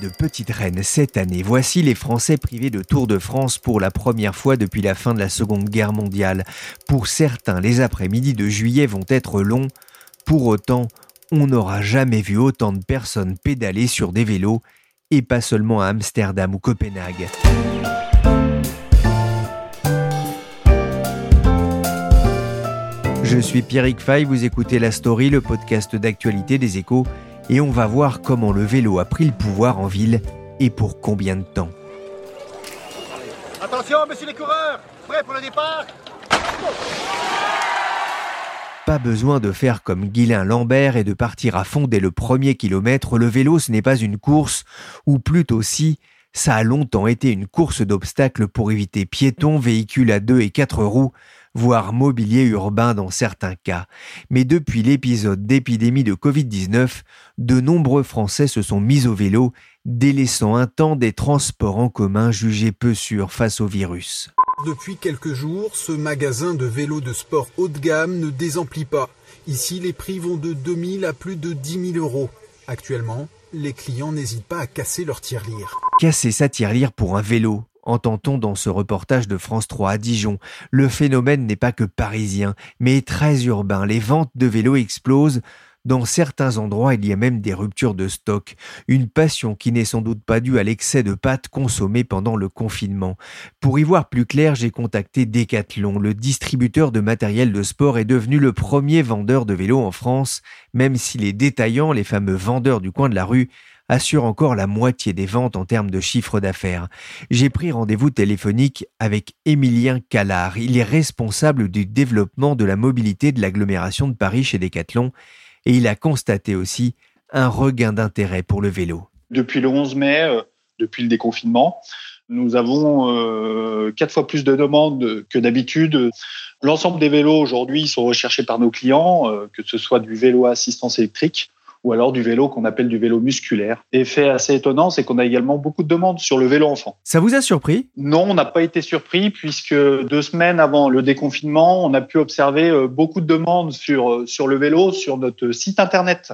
De petite reine cette année. Voici les Français privés de Tour de France pour la première fois depuis la fin de la Seconde Guerre mondiale. Pour certains, les après-midi de juillet vont être longs. Pour autant, on n'aura jamais vu autant de personnes pédaler sur des vélos, et pas seulement à Amsterdam ou Copenhague. Je suis Pierrick Fay, vous écoutez La Story, le podcast d'actualité des échos, et on va voir comment le vélo a pris le pouvoir en ville et pour combien de temps. Attention, messieurs les coureurs, prêts pour le départ? Pas besoin de faire comme Guilain Lambert et de partir à fond dès le premier kilomètre. Le vélo, ce n'est pas une course, ou plutôt si, ça a longtemps été une course d'obstacles pour éviter piétons, véhicules à deux et quatre roues, voire mobilier urbain dans certains cas. Mais depuis l'épisode d'épidémie de Covid-19, de nombreux Français se sont mis au vélo, délaissant un temps des transports en commun jugés peu sûrs face au virus. Depuis quelques jours, ce magasin de vélos de sport haut de gamme ne désemplit pas. Ici, les prix vont de 2000 à plus de 10 000 euros. Actuellement, les clients n'hésitent pas à casser leur tirelire. Casser sa tirelire pour un vélo, entend-on dans ce reportage de France 3 à Dijon. Le phénomène n'est pas que parisien, mais très urbain. Les ventes de vélos explosent. Dans certains endroits, il y a même des ruptures de stock, une passion qui n'est sans doute pas due à l'excès de pâtes consommées pendant le confinement. Pour y voir plus clair, j'ai contacté Decathlon, le distributeur de matériel de sport est devenu le premier vendeur de vélos en France, même si les détaillants, les fameux vendeurs du coin de la rue, assure encore la moitié des ventes en termes de chiffre d'affaires. J'ai pris rendez-vous téléphonique avec Émilien Callard. Il est responsable du développement de la mobilité de l'agglomération de Paris chez Decathlon et il a constaté aussi un regain d'intérêt pour le vélo. Depuis le 11 mai, euh, depuis le déconfinement, nous avons euh, quatre fois plus de demandes que d'habitude. L'ensemble des vélos aujourd'hui sont recherchés par nos clients, euh, que ce soit du vélo à assistance électrique ou alors du vélo qu'on appelle du vélo musculaire. Effet assez étonnant, c'est qu'on a également beaucoup de demandes sur le vélo enfant. Ça vous a surpris? Non, on n'a pas été surpris puisque deux semaines avant le déconfinement, on a pu observer euh, beaucoup de demandes sur, euh, sur le vélo sur notre site internet.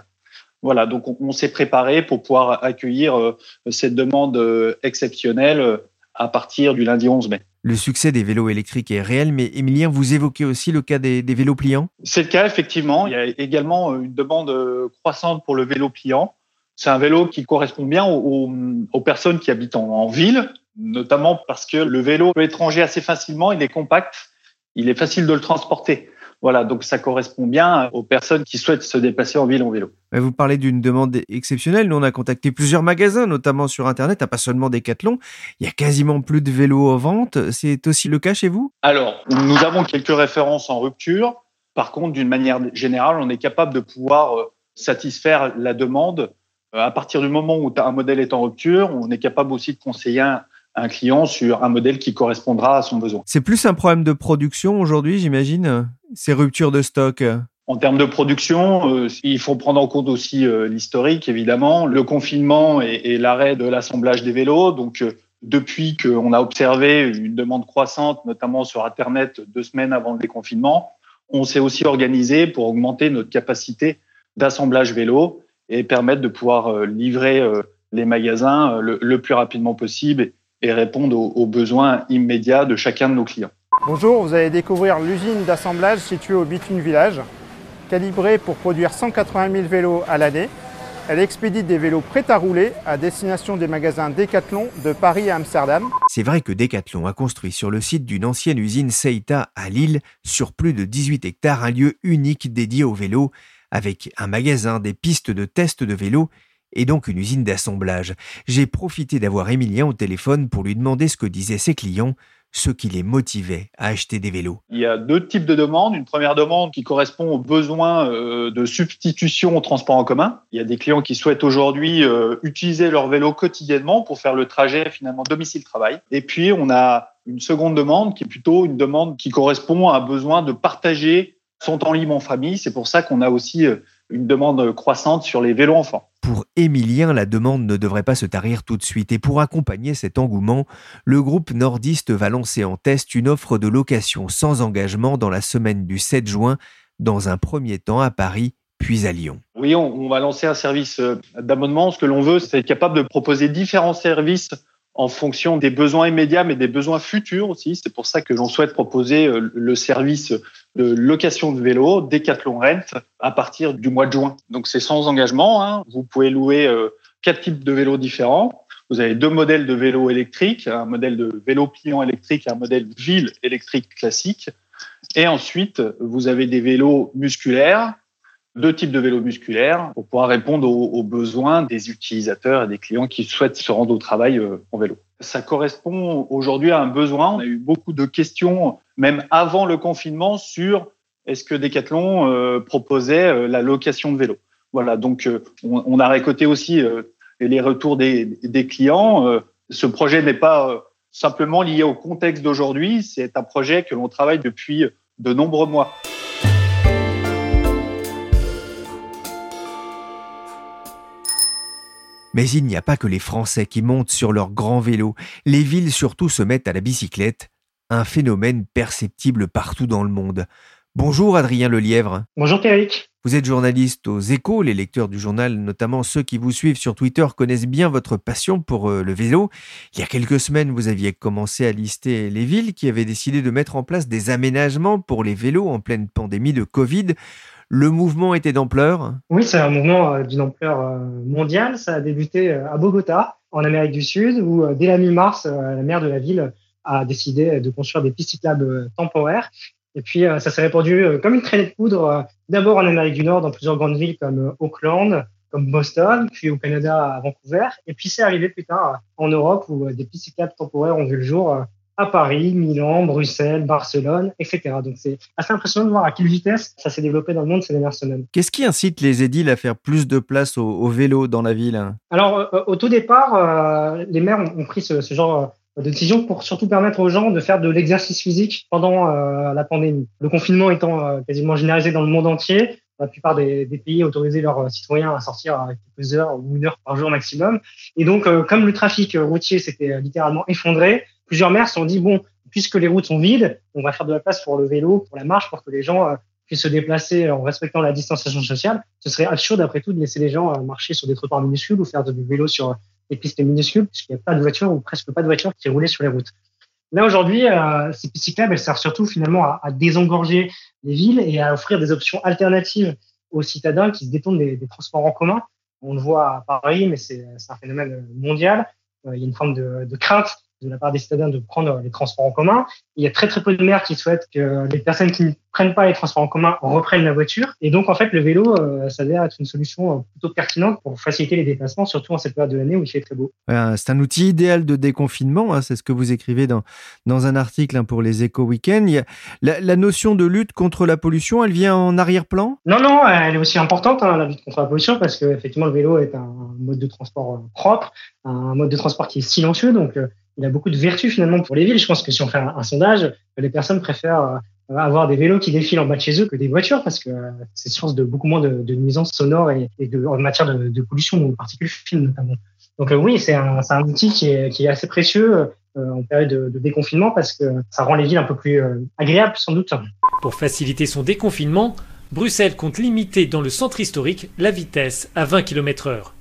Voilà, donc on, s'est préparé pour pouvoir accueillir euh, cette demande exceptionnelle à partir du lundi 11 mai. Le succès des vélos électriques est réel, mais Émilien, vous évoquez aussi le cas des, vélos pliants C'est le cas, effectivement. Il y a également une demande croissante pour le vélo pliant. C'est un vélo qui correspond bien aux, personnes qui habitent en, ville, notamment parce que le vélo peut être rangé assez facilement, il est compact, il est facile de le transporter. Voilà, donc ça correspond bien aux personnes qui souhaitent se déplacer en ville en vélo. Vous parlez d'une demande exceptionnelle. Nous, on a contacté plusieurs magasins, notamment sur Internet, pas seulement Decathlon. Il y a quasiment plus de vélos en vente. C'est aussi le cas chez vous? Alors, nous avons quelques références en rupture. Par contre, d'une manière générale, on est capable de pouvoir euh, satisfaire la demande. Euh, à partir du moment où un modèle est en rupture, on est capable aussi de conseiller un, un client sur un modèle qui correspondra à son besoin. C'est plus un problème de production aujourd'hui, j'imagine, ces ruptures de stock en termes de production, euh, il faut prendre en compte aussi euh, l'historique, évidemment, le confinement et, l'arrêt de l'assemblage des vélos. Donc, euh, depuis qu'on a observé une demande croissante, notamment sur Internet, deux semaines avant le déconfinement, on s'est aussi organisé pour augmenter notre capacité d'assemblage vélo et permettre de pouvoir livrer les magasins le, plus rapidement possible et répondre aux, besoins immédiats de chacun de nos clients. Bonjour, vous allez découvrir l'usine d'assemblage située au Bitume Village. Calibrée pour produire 180 000 vélos à l'année, elle expédie des vélos prêts à rouler à destination des magasins Decathlon de Paris à Amsterdam. C'est vrai que Decathlon a construit sur le site d'une ancienne usine Seita à Lille, sur plus de 18 hectares, un lieu unique dédié aux vélos, avec un magasin, des pistes de test de vélos et donc une usine d'assemblage. J'ai profité d'avoir Emilien au téléphone pour lui demander ce que disaient ses clients, ce qui les motivait à acheter des vélos. Il y a deux types de demandes. Une première demande qui correspond aux besoins euh, de substitution au transport en commun. Il y a des clients qui souhaitent aujourd'hui euh, utiliser leur vélo quotidiennement pour faire le trajet finalement domicile-travail. Et puis on a une seconde demande qui est plutôt une demande qui correspond à un besoin de partager sont en libre en famille. C'est pour ça qu'on a aussi euh, une demande croissante sur les vélos enfants. Pour Émilien, la demande ne devrait pas se tarir tout de suite. Et pour accompagner cet engouement, le groupe nordiste va lancer en test une offre de location sans engagement dans la semaine du 7 juin, dans un premier temps à Paris, puis à Lyon. Oui, on, va lancer un service euh, d'abonnement. Ce que l'on veut, c'est être capable de proposer différents services en fonction des besoins immédiats, mais des besoins futurs aussi. C'est pour ça que l'on souhaite proposer euh, le service de location de vélo Decathlon Rent à partir du mois de juin. Donc c'est sans engagement. Hein. Vous pouvez louer euh, quatre types de vélos différents. Vous avez deux modèles de vélos électriques, un modèle de vélo pliant électrique et un modèle ville électrique classique. Et ensuite, vous avez des vélos musculaires, deux types de vélos musculaires pour pouvoir répondre aux, besoins des utilisateurs et des clients qui souhaitent se rendre au travail euh, en vélo. Ça correspond aujourd'hui à un besoin. On a eu beaucoup de questions, même avant le confinement, sur est-ce que Decathlon euh, proposait euh, la location de vélos. Voilà, donc on, a récolté aussi les retours des, des clients. ce projet n'est pas simplement lié au contexte d'aujourd'hui, c'est un projet que l'on travaille depuis de nombreux mois. Mais il n'y a pas que les Français qui montent sur leur grand vélo. Les villes surtout se mettent à la bicyclette, un phénomène perceptible partout dans le monde. Bonjour Adrien Lelièvre. Bonjour Eric. Vous êtes journaliste aux échos, les lecteurs du journal, notamment ceux qui vous suivent sur Twitter, connaissent bien votre passion pour euh, le vélo. Il y a quelques semaines, vous aviez commencé à lister les villes qui avaient décidé de mettre en place des aménagements pour les vélos en pleine pandémie de Covid. Le mouvement était d'ampleur? Oui, c'est un mouvement euh, d'une ampleur euh, mondiale. Ça a débuté euh, à Bogota, en Amérique du Sud, où dès la mi-mars, la maire de la ville a décidé de construire des pistes temporaires. Et puis, ça s'est répandu comme une traînée de poudre, d'abord en Amérique du Nord, dans plusieurs grandes villes comme Auckland, comme Boston, puis au Canada, à Vancouver. Et puis, c'est arrivé plus tard en Europe, où des pistes temporaires ont vu le jour à Paris, Milan, Bruxelles, Barcelone, etc. Donc c'est assez impressionnant de voir à quelle vitesse ça s'est développé dans le monde ces dernières semaines. Qu'est-ce qui incite les édiles à faire plus de place au, vélo dans la ville? Alors euh, au tout départ, euh, les maires ont, pris ce, genre de décision pour surtout permettre aux gens de faire de l'exercice physique pendant euh, la pandémie. Le confinement étant quasiment généralisé dans le monde entier, la plupart des, pays autorisaient leurs citoyens à sortir à quelques heures ou une heure par jour maximum. Et donc, comme le trafic routier s'était littéralement effondré, plusieurs maires se sont dit, bon, puisque les routes sont vides, on va faire de la place pour le vélo, pour la marche, pour que les gens euh, puissent se déplacer en respectant la distanciation sociale. Ce serait absurde, après tout, de laisser les gens euh, marcher sur des trottoirs minuscules ou faire du vélo sur des pistes minuscules, puisqu'il n'y a pas de voitures ou presque pas de voitures qui roulaient sur les routes. Là, aujourd'hui, euh, ces pistes cyclables, elles servent surtout finalement à, désengorger les villes et à offrir des options alternatives aux citadins qui se détournent des, transports en commun. On le voit à Paris, mais c'est un phénomène mondial. il y a une forme de crainte de la part des citadins de prendre les transports en commun. Il y a très très peu de maires qui souhaitent que les personnes qui ne prennent pas les transports en commun reprennent la voiture. Et donc en fait le vélo, euh, ça a être une solution euh, plutôt pertinente pour faciliter les déplacements, surtout en cette période de l'année où il fait très beau. c'est un outil idéal de déconfinement, hein, c'est ce que vous écrivez dans, dans un article hein, pour les éco week-ends. La, la, notion de lutte contre la pollution, elle vient en arrière-plan? Non, non, elle est aussi importante, hein, la lutte contre la pollution, parce que effectivement le vélo est un mode de transport euh, propre, un mode de transport qui est silencieux, donc il a beaucoup de vertus finalement pour les villes. Je pense que si on fait un, sondage, les personnes préfèrent euh, avoir des vélos qui défilent en bas de chez eux que des voitures parce que euh, c'est source de beaucoup moins de, nuisances sonores et, de, en matière de, pollution, de particules fines notamment. Donc euh, oui, c'est un, outil qui est, assez précieux en période de, déconfinement parce que ça rend les villes un peu plus agréables sans doute. Pour faciliter son déconfinement, Bruxelles compte limiter dans le centre historique la vitesse à 20 km heure.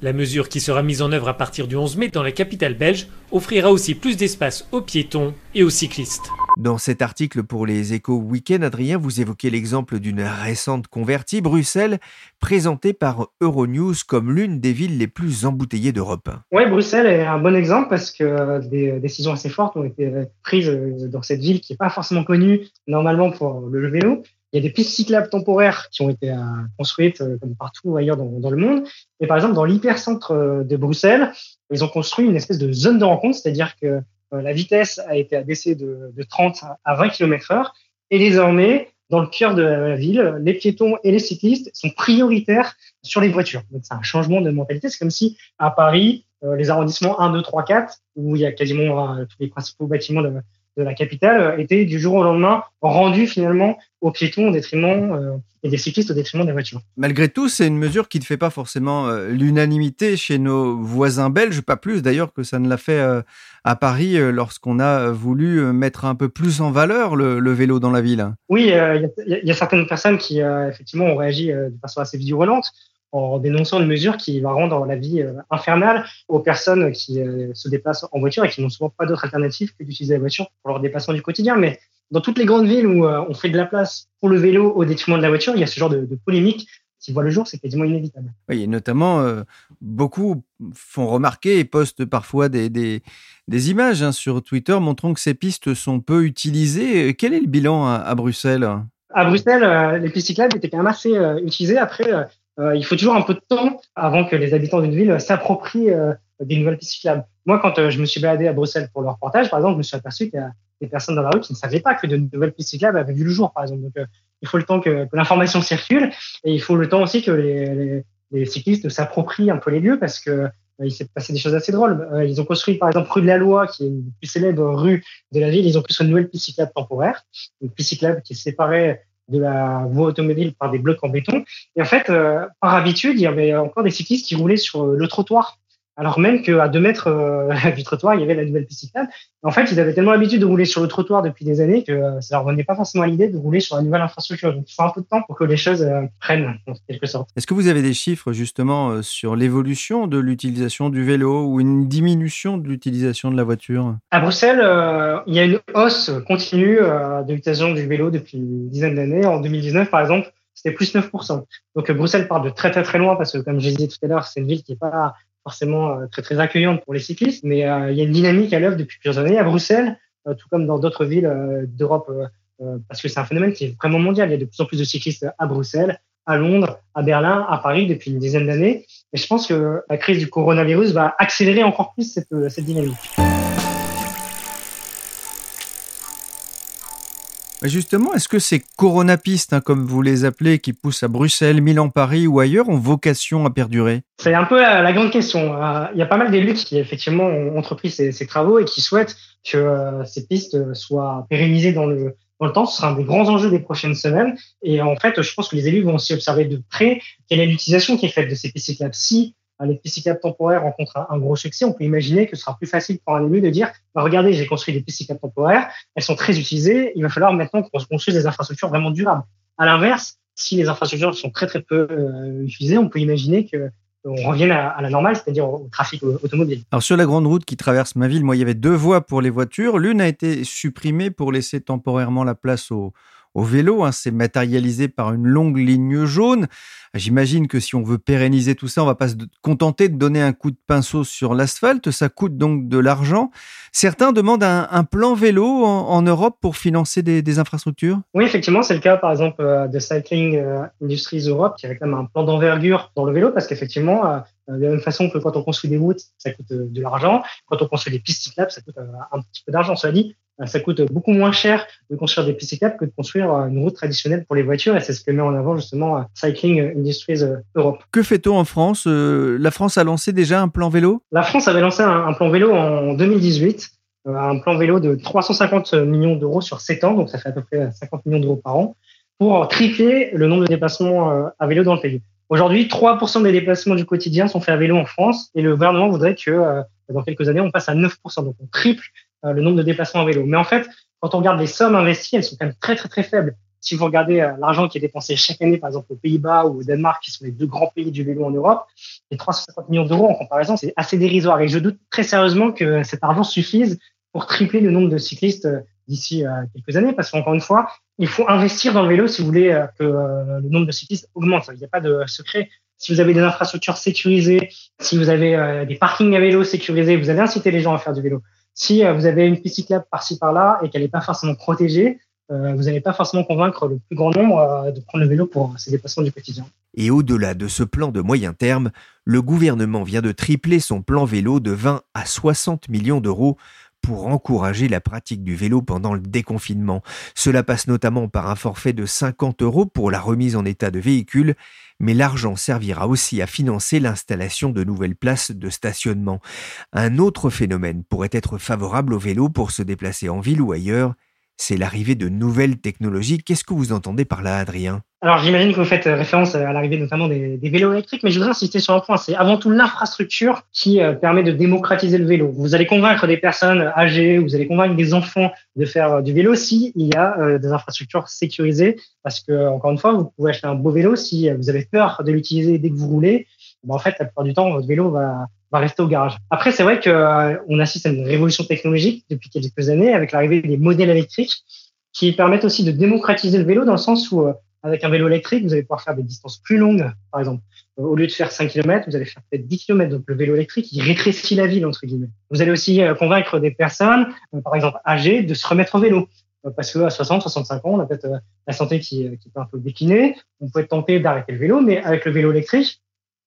La mesure qui sera mise en œuvre à partir du 11 mai dans la capitale belge offrira aussi plus d'espace aux piétons et aux cyclistes. Dans cet article pour les échos week-end, Adrien, vous évoquez l'exemple d'une récente convertie, Bruxelles, présentée par Euronews comme l'une des villes les plus embouteillées d'Europe. Oui, Bruxelles est un bon exemple parce que des décisions assez fortes ont été prises dans cette ville qui n'est pas forcément connue normalement pour le vélo. Il y a des pistes cyclables temporaires qui ont été euh, construites euh, comme partout ailleurs dans, le monde. Et par exemple, dans l'hypercentre euh, de Bruxelles, ils ont construit une espèce de zone de rencontre, c'est-à-dire que la vitesse a été abaissée de, de 30 à 20 km heure. Et désormais, dans le cœur de la ville, les piétons et les cyclistes sont prioritaires sur les voitures. Donc c'est un changement de mentalité. C'est comme si à Paris, les arrondissements 1, 2, 3, 4, où il y a quasiment tous les principaux bâtiments de, de la capitale étaient du jour au lendemain rendus finalement aux piétons au détriment et des cyclistes au détriment des voitures. Malgré tout, c'est une mesure qui ne fait pas forcément l'unanimité chez nos voisins belges, pas plus d'ailleurs que ça ne l'a fait à Paris lorsqu'on a voulu mettre un peu plus en valeur le, vélo dans la ville. Oui, il y, a certaines personnes qui effectivement ont réagi de façon assez violente en dénonçant une mesure qui va rendre la vie euh, infernale aux personnes qui euh, se déplacent en voiture et qui n'ont souvent pas d'autre alternative que d'utiliser la voiture pour leur déplacement du quotidien. Mais dans toutes les grandes villes où euh, on fait de la place pour le vélo au détriment de la voiture, il y a ce genre de, de polémique qui voit le jour, c'est quasiment inévitable. Oui, et notamment, beaucoup font remarquer et postent parfois des, des, des images hein, sur Twitter montrant que ces pistes sont peu utilisées. Quel est le bilan à, Bruxelles? À Bruxelles, les pistes cyclables étaient quand même assez utilisées. Après, il faut toujours un peu de temps avant que les habitants d'une ville s'approprient euh, des nouvelles pistes cyclables. Moi, quand euh, je me suis baladé à Bruxelles pour le reportage, par exemple, je me suis aperçu qu'il y a des personnes dans la rue qui ne savaient pas que de nouvelles pistes cyclables avaient vu le jour, par exemple. Donc, il faut le temps que, l'information circule et il faut le temps aussi que les, cyclistes s'approprient un peu les lieux parce que il s'est passé des choses assez drôles. Ils ont construit, par exemple, rue de la Loi, qui est une plus célèbre rue de la ville. Ils ont construit une nouvelle piste cyclable temporaire, une piste cyclable qui séparait de la voie automobile par des blocs en béton. Et en fait, euh, par habitude, il y avait encore des cyclistes qui roulaient sur le trottoir alors même qu'à deux mètres euh, du trottoir, il y avait la nouvelle piste cyclable. En fait, ils avaient tellement l'habitude de rouler sur le trottoir depuis des années que euh, ça leur venait pas forcément à l'idée de rouler sur la nouvelle infrastructure. Donc, il faut un peu de temps pour que les choses euh, prennent, en quelque sorte. Est-ce que vous avez des chiffres justement sur l'évolution de l'utilisation du vélo ou une diminution de l'utilisation de la voiture? À Bruxelles, il y a une hausse continue de l'utilisation du vélo depuis une dizaine d'années. En 2019, par exemple, c'était plus 9%. Donc Bruxelles part de très très très loin parce que, comme je disais tout à l'heure, c'est une ville qui n'est pas forcément euh, très très accueillante pour les cyclistes, mais euh, il y a une dynamique à l'œuvre depuis plusieurs années à Bruxelles, euh, tout comme dans d'autres villes d'Europe, parce que c'est un phénomène qui est vraiment mondial. Il y a de plus en plus de cyclistes à Bruxelles, à Londres, à Berlin, à Paris depuis une dizaine d'années. Et je pense que la crise du coronavirus va accélérer encore plus cette, cette dynamique. Justement, est-ce que ces coronapistes, hein, comme vous les appelez, qui poussent à Bruxelles, Milan, Paris ou ailleurs, ont vocation à perdurer? C'est un peu la, grande question. Euh, il y a pas mal d'élus qui, effectivement, ont entrepris ces, travaux et qui souhaitent que euh, ces pistes soient pérennisées dans le, temps. Ce sera un des grands enjeux des prochaines semaines. Et en fait, je pense que les élus vont aussi observer de près quelle est l'utilisation qui est faite de ces pistes cyclables. Si les pistes cyclables temporaires rencontrent un, gros succès, on peut imaginer que ce sera plus facile pour un élu de dire bah, regardez, j'ai construit des pistes cyclables temporaires, elles sont très utilisées, il va falloir maintenant qu'on construise des infrastructures vraiment durables. À l'inverse, si les infrastructures sont très très peu euh, utilisées, on peut imaginer que on revienne à, la normale, c'est-à-dire au, trafic automobile. Alors sur la grande route qui traverse ma ville, moi il y avait deux voies pour les voitures. L'une a été supprimée pour laisser temporairement la place aux, au vélo. Hein, c'est matérialisé par une longue ligne jaune. J'imagine que si on veut pérenniser tout ça, on va pas se contenter de donner un coup de pinceau sur l'asphalte. Ça coûte donc de l'argent. Certains demandent un, plan vélo en, Europe pour financer des, infrastructures? Oui, effectivement, c'est le cas par exemple euh, de Cycling euh, Industries Europe qui réclame un plan d'envergure dans le vélo parce qu'effectivement, euh, de la même façon que quand on construit des routes, ça coûte de l'argent. Quand on construit des pistes cyclables, ça coûte un petit peu d'argent. Cela dit, ça coûte beaucoup moins cher de construire des pistes que de construire euh, une route traditionnelle pour les voitures et c'est ce que met en avant justement euh, Cycling Industries Europe. Que fait-on en France? La France a lancé déjà un plan vélo? La France avait lancé un, plan vélo en 2018, un plan vélo de 350 millions d'euros sur 7 ans, donc ça fait à peu près 50 millions d'euros par an, pour tripler le nombre de déplacements à vélo dans le pays. Aujourd'hui, 3% des déplacements du quotidien sont faits à vélo en France et le gouvernement voudrait que dans quelques années, on passe à 9%. Donc on triple euh, le nombre de déplacements en vélo. Mais en fait, quand on regarde les sommes investies, elles sont quand même très très très faibles. Si vous regardez euh, l'argent qui est dépensé chaque année, par exemple aux Pays-Bas ou au Danemark, qui sont les deux grands pays du vélo en Europe, les 350 millions d'euros en comparaison, c'est assez dérisoire. Et je doute très sérieusement que cet argent suffise pour tripler le nombre de cyclistes euh, d'ici quelques années, parce qu'encore une fois, il faut investir dans le vélo si vous voulez que le nombre de cyclistes augmente. Il n'y a pas de secret. Si vous avez des infrastructures sécurisées, si vous avez des parkings à vélo sécurisés, vous allez inciter les gens à faire du vélo. Si euh, vous avez une piste cyclable par-ci par-là et qu'elle n'est pas forcément protégée, euh, vous n'allez pas forcément convaincre le plus grand nombre euh, de prendre le vélo pour ses déplacements du quotidien. Et au-delà de ce plan de moyen terme, le gouvernement vient de tripler son plan vélo de 20 à 60 millions d'euros pour encourager la pratique du vélo pendant le déconfinement. Cela passe notamment par un forfait de 50 euros pour la remise en état de véhicule, mais l'argent servira aussi à financer l'installation de nouvelles places de stationnement. Un autre phénomène pourrait être favorable au vélo pour se déplacer en ville ou ailleurs, c'est l'arrivée de nouvelles technologies. Qu'est-ce que vous entendez par là, Adrien? Alors j'imagine que vous faites référence à l'arrivée notamment des, vélos électriques, mais je voudrais insister sur un point, c'est avant tout l'infrastructure qui euh, permet de démocratiser le vélo. Vous allez convaincre des personnes âgées, vous allez convaincre des enfants de faire euh, du vélo si il y a euh, des infrastructures sécurisées, parce que encore une fois, vous pouvez acheter un beau vélo si vous avez peur de l'utiliser dès que vous roulez. En fait, la plupart du temps, votre vélo va, va rester au garage. Après, c'est vrai qu'on assiste à une révolution technologique depuis quelques années avec l'arrivée des modèles électriques qui permettent aussi de démocratiser le vélo dans le sens où avec un vélo électrique, vous allez pouvoir faire des distances plus longues, par exemple. Euh, au lieu de faire 5 km, vous allez faire peut-être 10 km. Donc le vélo électrique, il rétrécit la ville, entre guillemets. Vous allez aussi euh, convaincre des personnes, euh, par exemple âgées, de se remettre au vélo. Parce qu'à 60, 65 ans, on a peut-être la santé qui, qui peut un peu décliner. On peut être tenté d'arrêter le vélo, mais avec le vélo électrique,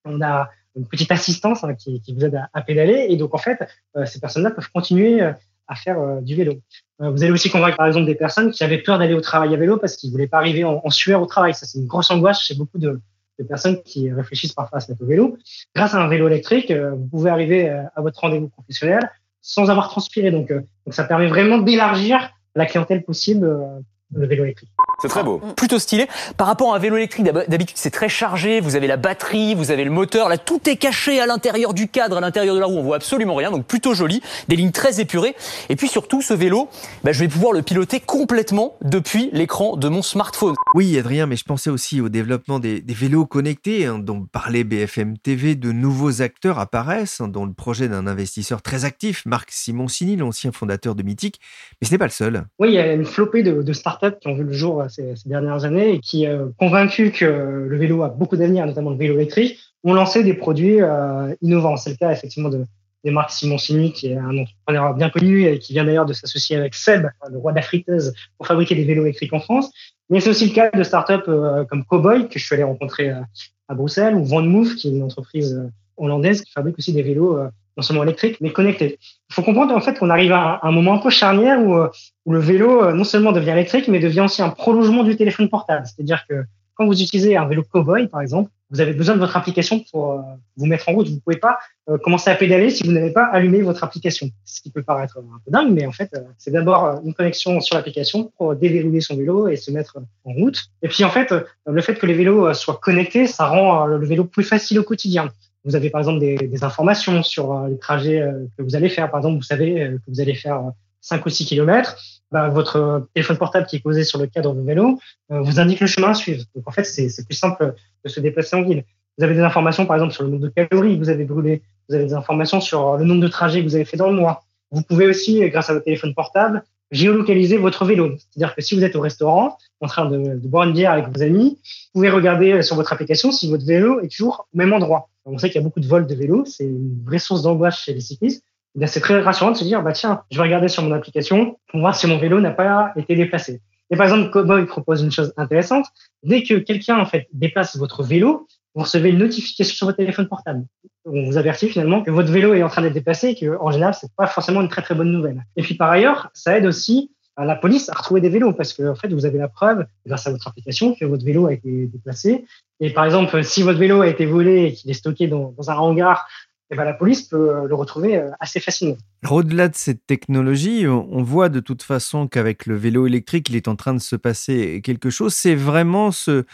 on a une petite assistance hein, qui, qui, vous aide à, à, pédaler. Et donc, en fait, ces personnes-là peuvent continuer à faire euh, du vélo. Euh, vous allez aussi convaincre par exemple des personnes qui avaient peur d'aller au travail à vélo parce qu'ils voulaient pas arriver en, sueur au travail. Ça c'est une grosse angoisse chez beaucoup de, de personnes qui réfléchissent parfois à se mettre au vélo. Grâce à un vélo électrique, euh, vous pouvez arriver à votre rendez-vous professionnel sans avoir transpiré. Donc, donc ça permet vraiment d'élargir la clientèle possible de vélo électrique. C'est très beau. Mm. Plutôt stylé. Par rapport à un vélo électrique, d'habitude c'est très chargé, vous avez la batterie, vous avez le moteur, là tout est caché à l'intérieur du cadre, à l'intérieur de la roue, on voit absolument rien, donc plutôt joli, des lignes très épurées. Et puis surtout, ce vélo, bah, je vais pouvoir le piloter complètement depuis l'écran de mon smartphone. Oui, Adrien, mais je pensais aussi au développement des, des vélos connectés, hein, dont parlait BFM TV. De nouveaux acteurs apparaissent, hein, dont le projet d'un investisseur très actif, Marc Simoncini, l'ancien fondateur de Mythique. Mais ce n'est pas le seul. Oui, il y a une flopée de, de startups qui ont vu le jour euh, ces, dernières années et qui, euh, convaincus que le vélo a beaucoup d'avenir, notamment le vélo électrique, ont lancé des produits euh, innovants. C'est le cas effectivement de, des marques Simoncini, qui est un entrepreneur bien connu et qui vient d'ailleurs de s'associer avec Seb, le roi de pour fabriquer des vélos électriques en France. Mais c'est aussi le cas de startups euh, comme Cowboy, que je suis allé rencontrer à Bruxelles, ou Move, qui est une entreprise hollandaise qui fabrique aussi des vélos non seulement électriques, mais connectés. Il faut comprendre en fait qu'on arrive à un, moment un peu charnière où, où le vélo non seulement devient électrique, mais devient aussi un prolongement du téléphone portable. C'est-à-dire que quand vous utilisez un vélo Cowboy, par exemple, vous avez besoin de votre application pour euh, vous mettre en route. Vous ne pouvez pas euh, commencer à pédaler si vous n'avez pas allumé votre application. Ce qui peut paraître un peu dingue, mais en fait, euh, c'est d'abord une connexion sur l'application pour déverrouiller son vélo et se mettre en route. Et puis en fait, le fait que les vélos soient connectés, ça rend le vélo plus facile au quotidien. Vous avez par exemple des, des informations sur les trajets que vous allez faire. Par exemple, vous savez que vous allez faire 5 ou 6 kilomètres bah, votre téléphone portable qui est posé sur le cadre du vélo euh, vous indique le chemin à suivre. Donc en fait, c'est plus simple de se déplacer en ville. Vous avez des informations, par exemple, sur le nombre de calories que vous avez brûlé. Vous avez des informations sur le nombre de trajets que vous avez fait dans le mois. Vous pouvez aussi, grâce à votre téléphone portable, géolocaliser votre vélo. C'est-à-dire que si vous êtes au restaurant, en train de, de, boire une bière avec vos amis, vous pouvez regarder sur votre application si votre vélo est toujours au même endroit. On sait qu'il y a beaucoup de vols de vélos, c'est une vraie source d'angoisse chez les cyclistes c'est très rassurant de se dire, bah tiens, je vais regarder sur mon application pour voir si mon vélo n'a pas été déplacé. Et par exemple, Cowboy propose une chose intéressante. Dès que quelqu'un en fait déplace votre vélo, vous recevez une notification sur votre téléphone portable. On vous avertit finalement que votre vélo est en train d'être déplacé et que en général c'est pas forcément une très très bonne nouvelle. Et puis par ailleurs, ça aide aussi à la police à retrouver des vélos parce que en fait vous avez la preuve grâce à votre application que votre vélo a été déplacé. Et par exemple, si votre vélo a été volé et qu'il est stocké dans, dans un hangar eh ben, la police peut le retrouver euh, assez facilement. Au-delà de cette technologie, on voit de toute façon qu'avec le vélo électrique, il est en train de se passer quelque chose. C'est vraiment ce,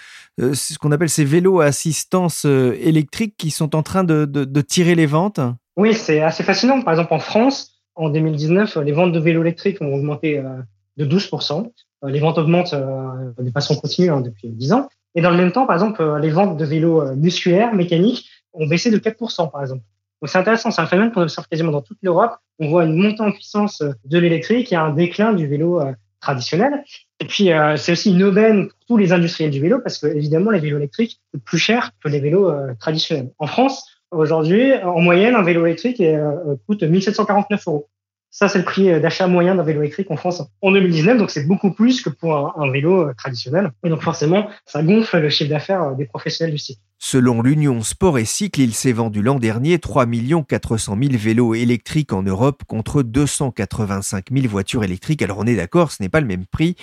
euh, ce qu'on appelle ces vélos à assistance euh, électrique qui sont en train de, de, de tirer les ventes Oui, c'est assez fascinant. Par exemple, en France, en 2019, les ventes de vélos électriques ont augmenté de 12%. Les ventes augmentent de façon continue hein, depuis 10 ans. Et dans le même temps, par exemple, les ventes de vélos musculaires, mécaniques, ont baissé de 4%, par exemple. Donc c'est intéressant, c'est un phénomène qu'on observe quasiment dans toute l'Europe. On voit une montée en puissance de l'électrique et un déclin du vélo euh, traditionnel. Et puis euh, c'est aussi une aubaine pour tous les industriels du vélo parce que évidemment les vélos électriques coûtent plus cher que les vélos euh, traditionnels. En France, aujourd'hui, en moyenne, un vélo électrique coûte 1749 euros. Ça, c'est le prix euh, d'achat moyen d'un vélo électrique en France en 2019. Donc, c'est beaucoup plus que pour un, vélo euh, traditionnel. Et donc, forcément, ça gonfle le chiffre d'affaires euh, des professionnels du cycle. Selon l'Union Sport et Cycle, il s'est vendu l'an dernier 3 400 000 vélos électriques en Europe contre 285 000 voitures électriques. Alors on est d'accord, ce n'est pas le même prix,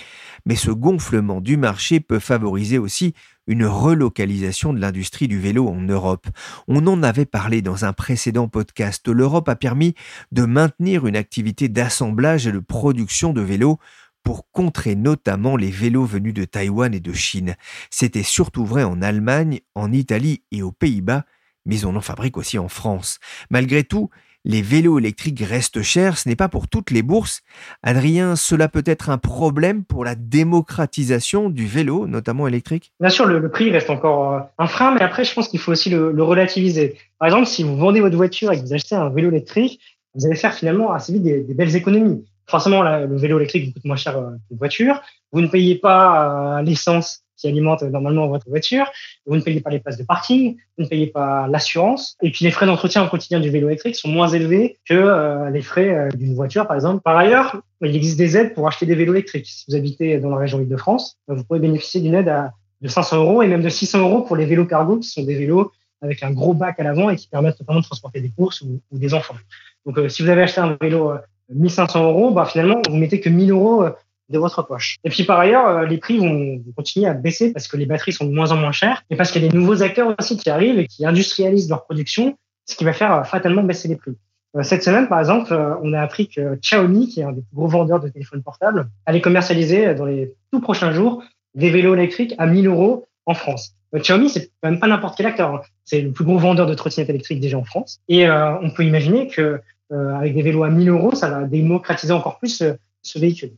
mais ce gonflement du marché peut favoriser aussi une relocalisation de l'industrie du vélo en Europe. On en avait parlé dans un précédent podcast. L'Europe a permis de maintenir une activité d'assemblage et de production de vélos pour contrer notamment les vélos venus de Taïwan et de Chine. C'était surtout vrai en Allemagne, en Italie et aux Pays-Bas, mais on en fabrique aussi en France. Malgré tout, les vélos électriques restent chers, ce n'est pas pour toutes les bourses. Adrien, cela peut être un problème pour la démocratisation du vélo, notamment électrique? Bien sûr, le, prix reste encore euh, un frein, mais après, je pense qu'il faut aussi le, relativiser. Par exemple, si vous vendez votre voiture et que vous achetez un vélo électrique, vous allez faire finalement assez vite des, belles économies. Forcément, le vélo électrique vous coûte moins cher euh, qu'une voiture. Vous ne payez pas euh, l'essence qui alimente normalement votre voiture. Vous ne payez pas les places de parking, vous ne payez pas l'assurance. Et puis les frais d'entretien au quotidien du vélo électrique sont moins élevés que euh, les frais euh, d'une voiture, par exemple. Par ailleurs, il existe des aides pour acheter des vélos électriques. Si vous habitez dans la région Île-de-France, vous pouvez bénéficier d'une aide à, de 500 euros et même de 600 euros pour les vélos cargo, qui sont des vélos avec un gros bac à l'avant et qui permettent notamment de transporter des courses ou, des enfants. Donc, euh, si vous avez acheté un vélo 1500 euros, bah, finalement, vous mettez que 1000 euros de votre poche. Et puis par ailleurs, euh, les prix vont continuer à baisser parce que les batteries sont de moins en moins chères et parce qu'il y a des nouveaux acteurs aussi qui arrivent et qui industrialisent leur production, ce qui va faire euh, fatalement baisser les prix. Euh, cette semaine, par exemple, on a appris que Xiaomi, qui est un des plus gros vendeurs de téléphones portables, allait commercialiser dans les tout prochains jours des vélos électriques à 1000 euros en France. Xiaomi, c'est même pas n'importe quel acteur. Hein. C'est le plus gros vendeur de trottinettes électriques déjà en France. Et on peut imaginer que avec des vélos à 1000 euros, ça va démocratiser encore plus ce véhicule.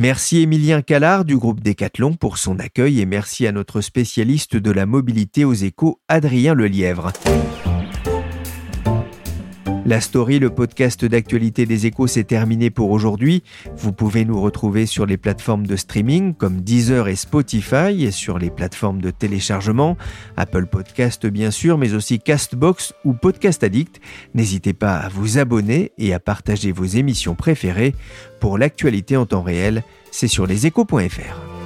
Merci Émilien Callard du groupe Decathlon pour son accueil et merci à notre spécialiste de la mobilité aux échos, Adrien Lelièvre. La story, le podcast d'actualité des échos, s'est terminé pour aujourd'hui. Vous pouvez nous retrouver sur les plateformes de streaming comme Deezer et Spotify et sur les plateformes de téléchargement, Apple Podcast bien sûr, mais aussi Castbox ou Podcast Addict. N'hésitez pas à vous abonner et à partager vos émissions préférées. Pour l'actualité en temps réel, c'est sur leséchos.fr.